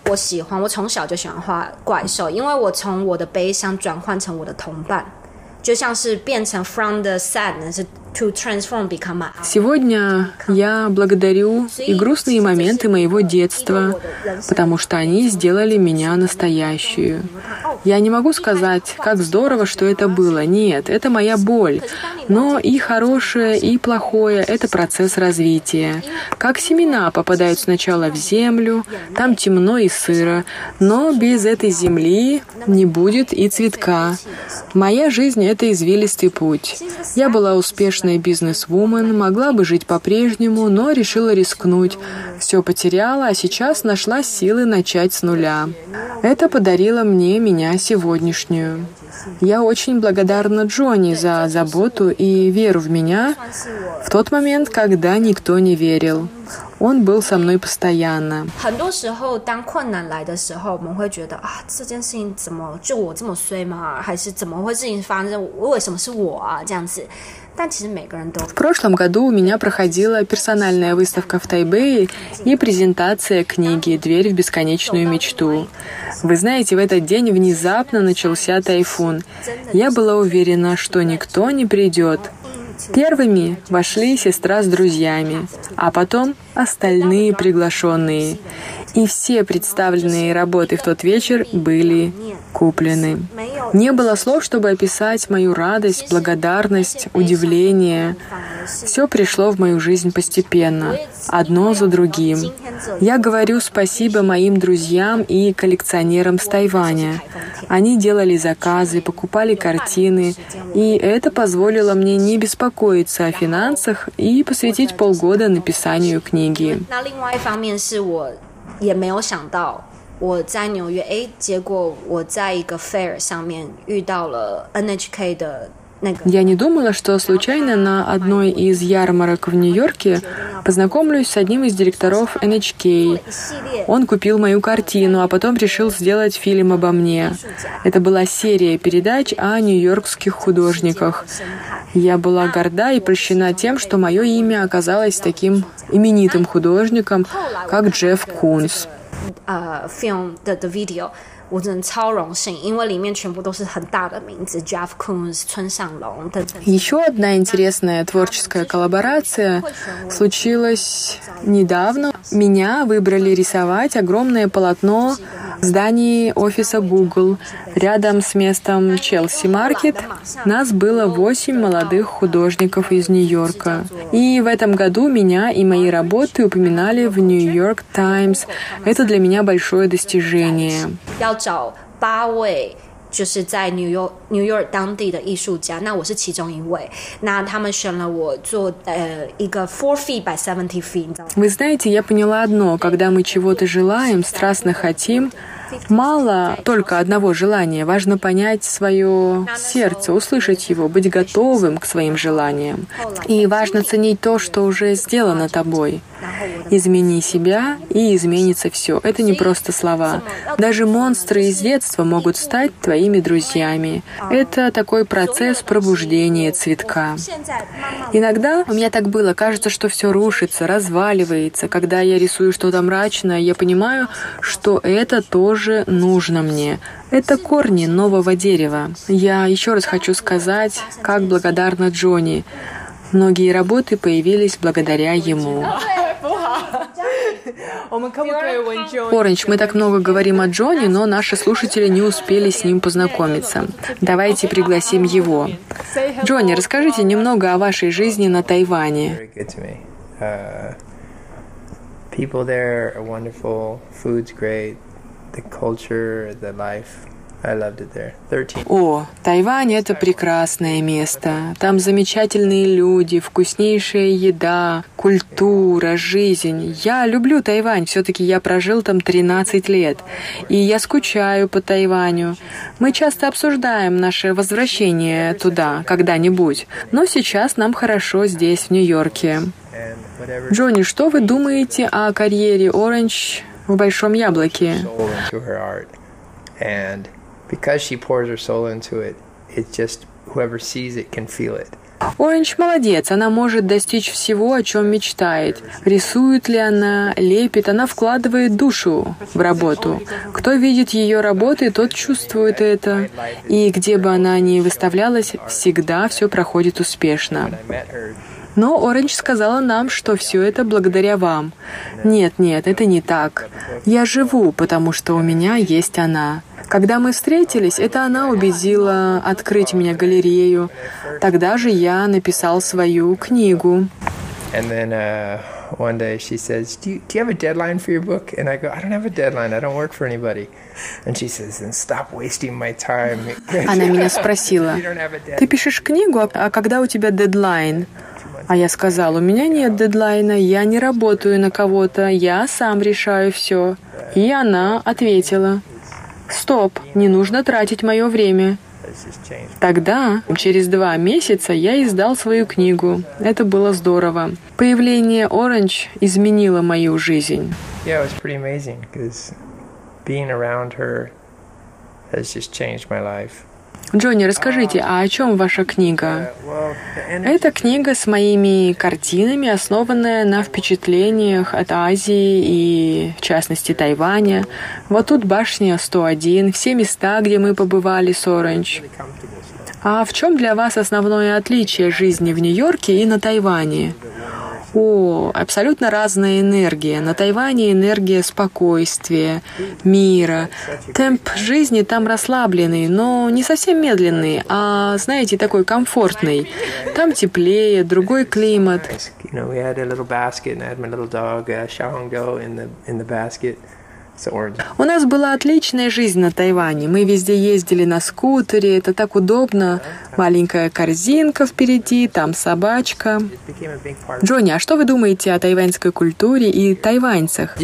Сегодня я благодарю и грустные моменты моего детства, потому что они сделали меня настоящую. Я не могу сказать, как здорово, что это было. Нет, это моя боль. Но и хорошее, и плохое — это процесс развития. Как семена попадают сначала в землю, там темно и сыро, но без этой земли не будет и цветка. Моя жизнь — это извилистый путь. Я была успешна успешной бизнес-вумен, могла бы жить по-прежнему, но решила рискнуть. Все потеряла, а сейчас нашла силы начать с нуля. Это подарило мне меня сегодняшнюю. Я очень благодарна Джонни за заботу и веру в меня в тот момент, когда никто не верил. Он был со мной постоянно. 很多时候，当困难来的时候，我们会觉得啊，这件事情怎么就我这么衰吗？还是怎么会事情发生？为什么是我啊？这样子。в прошлом году у меня проходила персональная выставка в Тайбэе и презентация книги «Дверь в бесконечную мечту». Вы знаете, в этот день внезапно начался тайфун. Я была уверена, что никто не придет. Первыми вошли сестра с друзьями, а потом остальные приглашенные. И все представленные работы в тот вечер были куплены. Не было слов, чтобы описать мою радость, благодарность, удивление. Все пришло в мою жизнь постепенно, одно за другим. Я говорю спасибо моим друзьям и коллекционерам с Тайваня. Они делали заказы, покупали картины, и это позволило мне не беспокоиться о финансах и посвятить полгода написанию книги. 也没有想到我在纽约，哎，结果我在一个 fair 上面遇到了 NHK 的 Я не думала, что случайно на одной из ярмарок в Нью-Йорке познакомлюсь с одним из директоров NHK. Он купил мою картину, а потом решил сделать фильм обо мне. Это была серия передач о нью-йоркских художниках. Я была горда и прощена тем, что мое имя оказалось таким именитым художником, как Джефф Кунс. 我真的超荣幸，因为里面全部都是很大的名字，Jeff Koons、村上龙等等。Еще одна интересная творческая коллаборация случилась недавно. Меня выбрали рисовать огромное полотно в здании офиса Google рядом с местом Челси Маркет. Нас было восемь молодых художников из Нью-Йорка. И в этом году меня и мои работы упоминали в Нью-Йорк Таймс. Это для меня большое достижение. 找八位 就是在 New York New York 当地的艺术家，那我是其中一位。那他们选了我做呃一个 four feet by seventy feet，你知道吗？Вы знаете, я поняла одно: когда мы чего-то желаем, страстно хотим, Мало только одного желания, важно понять свое сердце, услышать его, быть готовым к своим желаниям. И важно ценить то, что уже сделано тобой. Измени себя, и изменится все. Это не просто слова. Даже монстры из детства могут стать твоими друзьями. Это такой процесс пробуждения цветка. Иногда у меня так было, кажется, что все рушится, разваливается. Когда я рисую что-то мрачное, я понимаю, что это тоже нужно мне. Это корни нового дерева. Я еще раз хочу сказать, как благодарна Джонни. Многие работы появились благодаря ему. Оранж, мы так много говорим о Джонни, но наши слушатели не успели с ним познакомиться. Давайте пригласим его. Джонни, расскажите немного о вашей жизни на Тайване. People there are wonderful, food's great, the culture, the life. О, Тайвань — это прекрасное место. Там замечательные люди, вкуснейшая еда, культура, жизнь. Я люблю Тайвань, все-таки я прожил там 13 лет. И я скучаю по Тайваню. Мы часто обсуждаем наше возвращение туда когда-нибудь. Но сейчас нам хорошо здесь, в Нью-Йорке. Джонни, что вы думаете о карьере Оранж в Большом Яблоке? Оранж молодец, она может достичь всего, о чем мечтает. Рисует ли она, лепит, она вкладывает душу в работу. Кто видит ее работы, тот чувствует это. И где бы она ни выставлялась, всегда все проходит успешно. Но Оранж сказала нам, что все это благодаря вам. Нет, нет, это не так. Я живу, потому что у меня есть она. Когда мы встретились, это она убедила открыть меня галерею. Тогда же я написал свою книгу. And then, uh, one day she says, do you, do you have a deadline for your book? And I go, I don't have a deadline. I don't work for anybody. And she says, then stop wasting my time. Она (laughs) меня спросила, ты пишешь книгу, а когда у тебя дедлайн? А я сказал, у меня нет дедлайна, я не работаю на кого-то, я сам решаю все. И она ответила, Стоп, не нужно тратить мое время. Тогда, через два месяца, я издал свою книгу. Это было здорово. Появление Orange изменило мою жизнь. Yeah, it was pretty amazing because being around her has just changed my life. Джонни, расскажите, а о чем ваша книга? Это книга с моими картинами, основанная на впечатлениях от Азии и, в частности, Тайваня. Вот тут башня 101, все места, где мы побывали с Оранж. А в чем для вас основное отличие жизни в Нью-Йорке и на Тайване? О, абсолютно разная энергия. На Тайване энергия спокойствия, мира. Темп жизни там расслабленный, но не совсем медленный, а, знаете, такой комфортный. Там теплее, другой климат. У нас была отличная жизнь на Тайване. Мы везде ездили на скутере, это так удобно. Маленькая корзинка впереди, там собачка. Джонни, а что вы думаете о тайваньской культуре и тайваньцах?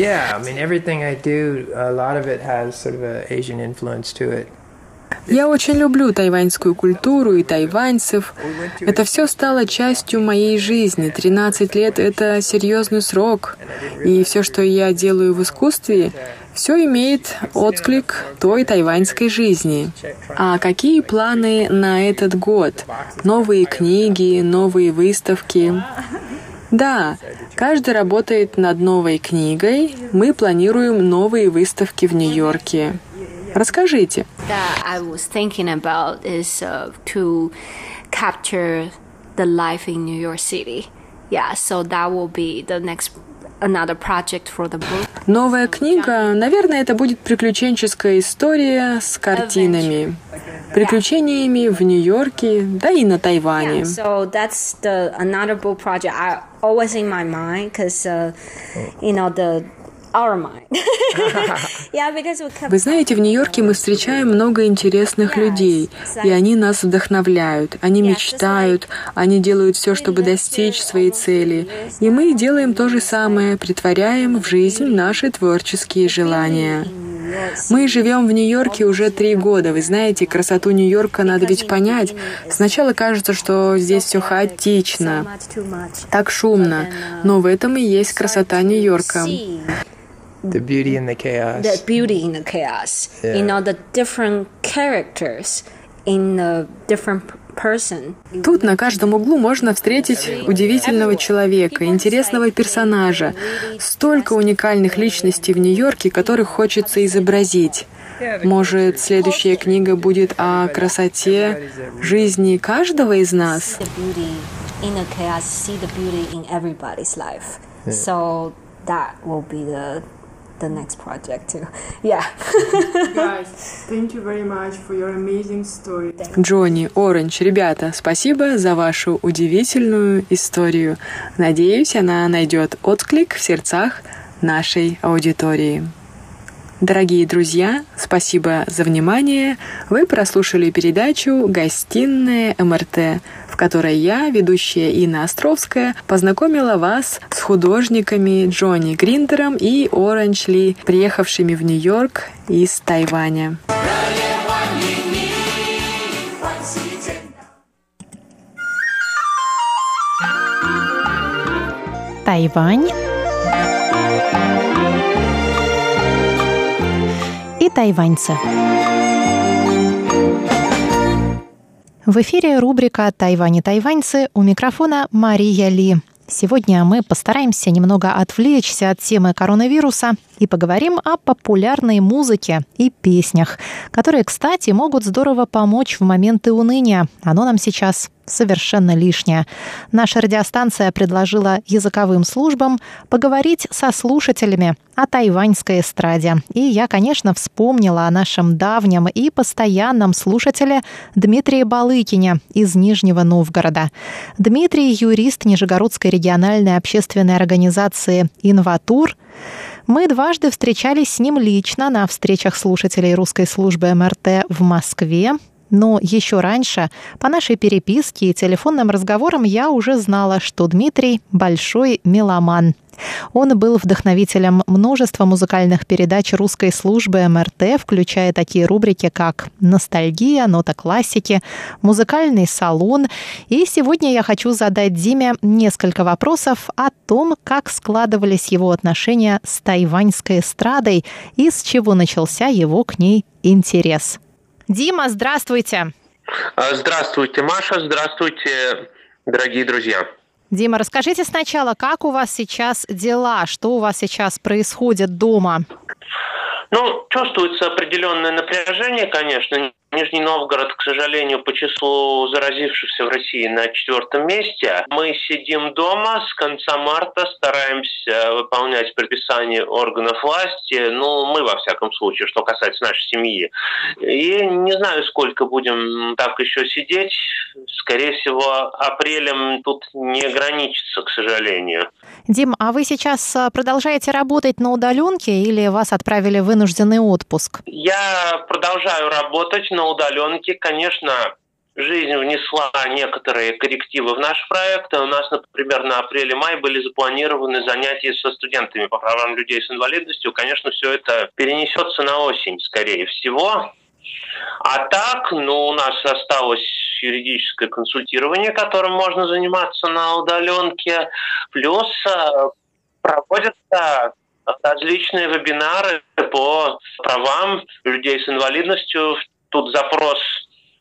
Я очень люблю тайваньскую культуру и тайваньцев. Это все стало частью моей жизни. 13 лет — это серьезный срок. И все, что я делаю в искусстве, все имеет отклик той тайваньской жизни. А какие планы на этот год? Новые книги, новые выставки? Да, каждый работает над новой книгой. Мы планируем новые выставки в Нью-Йорке. Расскажите. Uh, the life in New York City. Yeah, so that will be the next another project for the book. Новая книга, наверное, это будет приключенческая история с картинами, приключениями в Нью-Йорке, да и на Тайване. Yeah, so that's the another book project I always in my mind because uh, you know the (laughs) Вы знаете, в Нью-Йорке мы встречаем много интересных людей, и они нас вдохновляют, они мечтают, они делают все, чтобы достичь своей цели, и мы делаем то же самое, притворяем в жизнь наши творческие желания. Мы живем в Нью-Йорке уже три года. Вы знаете, красоту Нью-Йорка надо ведь понять. Сначала кажется, что здесь все хаотично, так шумно, но в этом и есть красота Нью-Йорка. The beauty in the chaos. The beauty in the chaos. Yeah. You know, the different characters in the different person. Тут на каждом углу можно встретить удивительного человека, интересного персонажа. Столько уникальных личностей в Нью-Йорке, которых хочется изобразить. Может, следующая книга будет о красоте жизни каждого из нас? So that will be the the next project too. (laughs) Yeah. (laughs) Guys, thank you very much for your amazing story. Джонни, Оранж, ребята, спасибо за вашу удивительную историю. Надеюсь, она найдет отклик в сердцах нашей аудитории. Дорогие друзья, спасибо за внимание. Вы прослушали передачу «Гостиная МРТ», в которой я, ведущая Инна Островская, познакомила вас с художниками Джонни Гриндером и Оранж Ли, приехавшими в Нью-Йорк из Тайваня. Тайвань и тайваньцы. В эфире рубрика «Тайвань и тайваньцы» у микрофона Мария Ли. Сегодня мы постараемся немного отвлечься от темы коронавируса и поговорим о популярной музыке и песнях, которые, кстати, могут здорово помочь в моменты уныния. Оно нам сейчас совершенно лишнее. Наша радиостанция предложила языковым службам поговорить со слушателями о тайваньской эстраде. И я, конечно, вспомнила о нашем давнем и постоянном слушателе Дмитрии Балыкине из Нижнего Новгорода. Дмитрий – юрист Нижегородской региональной общественной организации «Инватур», мы дважды встречались с ним лично на встречах слушателей русской службы МРТ в Москве. Но еще раньше, по нашей переписке и телефонным разговорам, я уже знала, что Дмитрий – большой меломан. Он был вдохновителем множества музыкальных передач русской службы МРТ, включая такие рубрики, как «Ностальгия», «Нота классики», «Музыкальный салон». И сегодня я хочу задать Диме несколько вопросов о том, как складывались его отношения с тайваньской эстрадой и с чего начался его к ней интерес. Дима, здравствуйте. А, здравствуйте, Маша. Здравствуйте, дорогие друзья. Дима, расскажите сначала, как у вас сейчас дела, что у вас сейчас происходит дома? Ну, чувствуется определенное напряжение, конечно. Нижний Новгород, к сожалению, по числу заразившихся в России на четвертом месте. Мы сидим дома с конца марта, стараемся выполнять предписания органов власти. Ну, мы, во всяком случае, что касается нашей семьи. И не знаю, сколько будем так еще сидеть. Скорее всего, апрелем тут не ограничится, к сожалению. Дим, а вы сейчас а, продолжаете работать на удаленке или вас отправили в вынужденный отпуск? Я продолжаю работать на удаленке. Конечно, жизнь внесла некоторые коррективы в наш проект. У нас, например, на апреле-май были запланированы занятия со студентами по правам людей с инвалидностью. Конечно, все это перенесется на осень, скорее всего. А так, ну, у нас осталось юридическое консультирование, которым можно заниматься на удаленке. Плюс э, проводятся различные вебинары по правам людей с инвалидностью. Тут запрос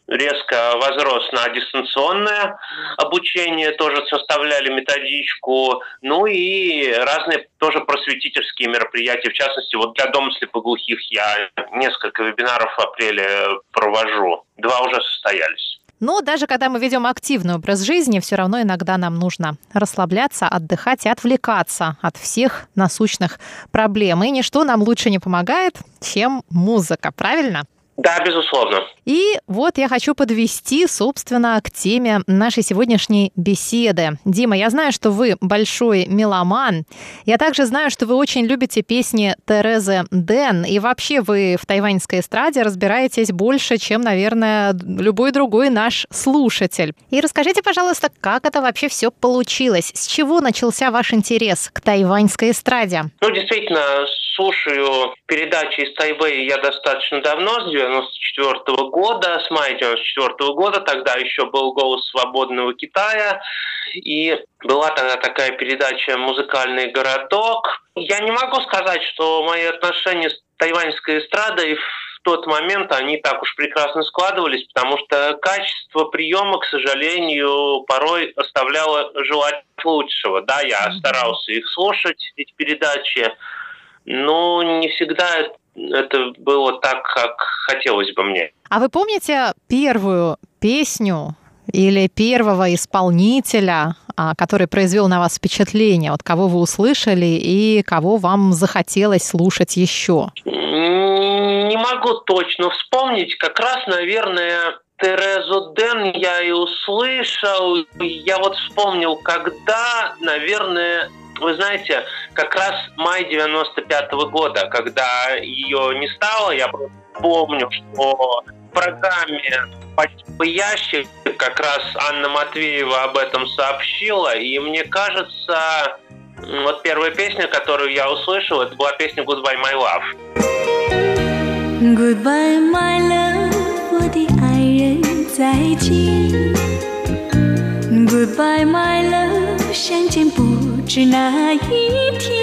резко возрос на дистанционное обучение, тоже составляли методичку, ну и разные тоже просветительские мероприятия. В частности, вот для Дома слепоглухих я несколько вебинаров в апреле провожу. Два уже состоялись. Но даже когда мы ведем активный образ жизни, все равно иногда нам нужно расслабляться, отдыхать и отвлекаться от всех насущных проблем. И ничто нам лучше не помогает, чем музыка, правильно? Да, безусловно. И вот я хочу подвести, собственно, к теме нашей сегодняшней беседы. Дима, я знаю, что вы большой меломан. Я также знаю, что вы очень любите песни Терезы Дэн. И вообще вы в тайваньской эстраде разбираетесь больше, чем, наверное, любой другой наш слушатель. И расскажите, пожалуйста, как это вообще все получилось? С чего начался ваш интерес к тайваньской эстраде? Ну, действительно, слушаю передачи из Тайвэя я достаточно давно, с 94 -го года, с мая 94 -го года, тогда еще был «Голос свободного Китая», и была тогда такая передача «Музыкальный городок». Я не могу сказать, что мои отношения с тайваньской эстрадой в тот момент они так уж прекрасно складывались, потому что качество приема, к сожалению, порой оставляло желать лучшего. Да, я старался их слушать, эти передачи, но не всегда это было так, как хотелось бы мне. А вы помните первую песню или первого исполнителя, а, который произвел на вас впечатление, вот кого вы услышали и кого вам захотелось слушать еще? Не могу точно вспомнить. Как раз, наверное, Терезу Ден я и услышал. Я вот вспомнил, когда, наверное, вы знаете, как раз май 95 -го года, когда ее не стало, я помню, что в программе «Почтовый ящик» как раз Анна Матвеева об этом сообщила, и мне кажется, вот первая песня, которую я услышал, это была песня «Goodbye, my love». Goodbye, my love, 我的爱人再见。Goodbye, my love，相见不。 是那一天，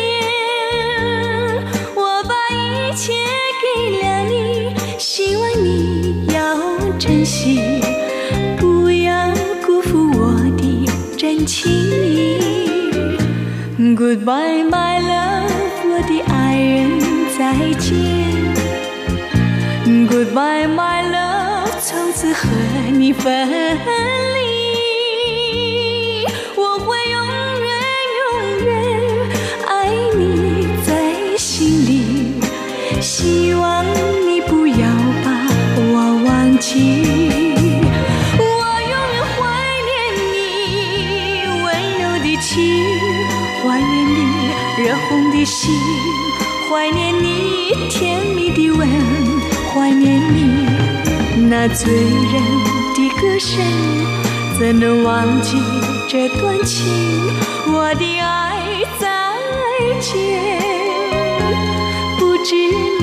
我把一切给了你，希望你要珍惜，不要辜负我的真情。Goodbye, my love，我的爱人，再见。Goodbye, my love，从此和你分离。情，我永远怀念你温柔的情，怀念你热红的心，怀念你甜蜜的吻，怀念你那醉人的歌声，怎能忘记这段情？我的爱再见，不知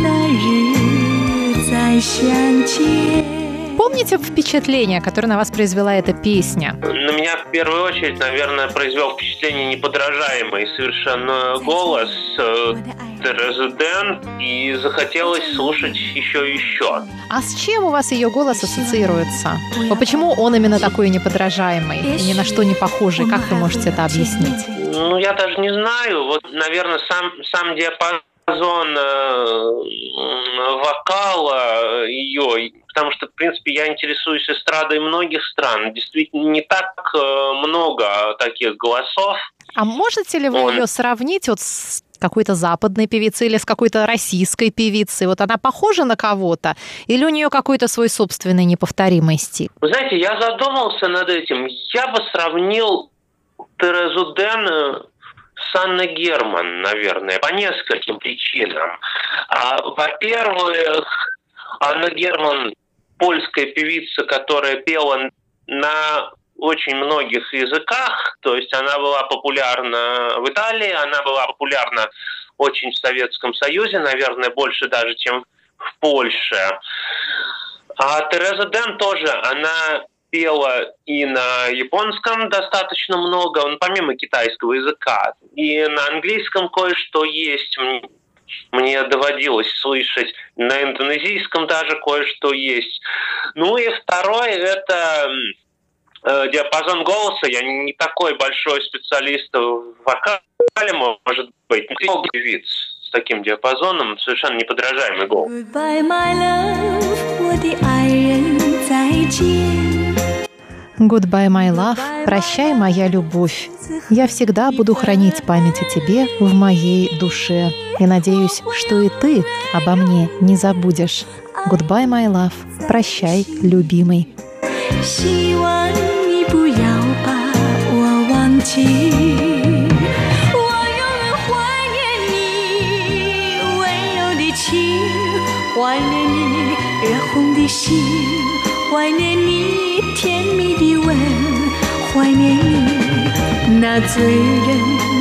哪日再相见。Помните впечатление, которое на вас произвела эта песня? На меня в первую очередь, наверное, произвел впечатление неподражаемый совершенно голос э, Терезы Дэн, и захотелось слушать еще и еще. А с чем у вас ее голос ассоциируется? Почему он именно такой неподражаемый, ни на что не похожий? Как вы можете это объяснить? Ну, я даже не знаю. Вот, наверное, сам, сам диапазон диапазон э, вокала ее, потому что, в принципе, я интересуюсь эстрадой многих стран. Действительно, не так э, много таких голосов. А можете ли вы Он... ее сравнить вот с какой-то западной певицей или с какой-то российской певицей? Вот она похожа на кого-то? Или у нее какой-то свой собственный неповторимый стиль? Вы знаете, я задумался над этим. Я бы сравнил Терезу Дэн э, Санна Герман, наверное, по нескольким причинам. А, во-первых, Анна Герман польская певица, которая пела на очень многих языках, то есть она была популярна в Италии, она была популярна очень в Советском Союзе, наверное, больше даже, чем в Польше. А Тереза Дэн тоже, она пела и на японском достаточно много, помимо китайского языка, и на английском кое-что есть мне доводилось слышать. На индонезийском даже кое-что есть. Ну и второе – это э, диапазон голоса. Я не такой большой специалист в вокале, может быть. Но певиц с таким диапазоном, совершенно неподражаемый голос. Goodbye, my love, Goodbye, my love, прощай, моя любовь. Я всегда буду хранить память о тебе в моей душе. И надеюсь, что и ты обо мне не забудешь. Goodbye, my love, прощай, любимый. 希望你不要把我忘记。我永远怀念你温柔的情，怀念你热红的心，怀念你。 甜蜜的吻，怀念你那醉人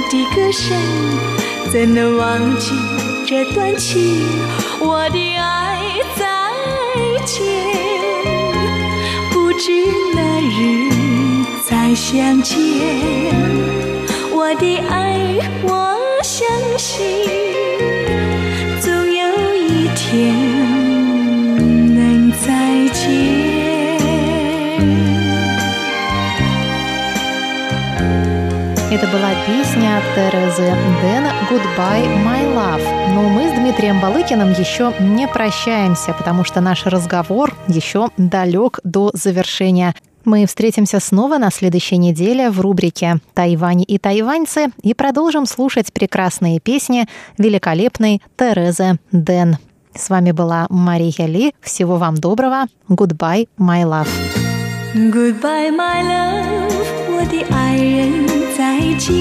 的歌声，怎能忘记这段情？我的爱再见，不知哪日再相见。我的爱，我相信，总有一天。Это была песня Терезы Дэн «Goodbye, my love». Но мы с Дмитрием Балыкиным еще не прощаемся, потому что наш разговор еще далек до завершения. Мы встретимся снова на следующей неделе в рубрике «Тайвань и тайваньцы» и продолжим слушать прекрасные песни великолепной Терезы Дэн. С вами была Мария Ли. Всего вам доброго. Goodbye, my love. Goodbye, my love. 我的爱人，再 再见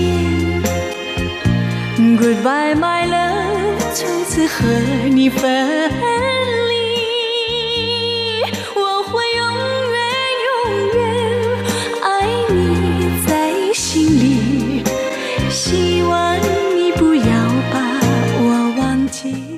goodbye my love 从此和你分离。我会永远永远爱你在心里。希望你不要把我忘记。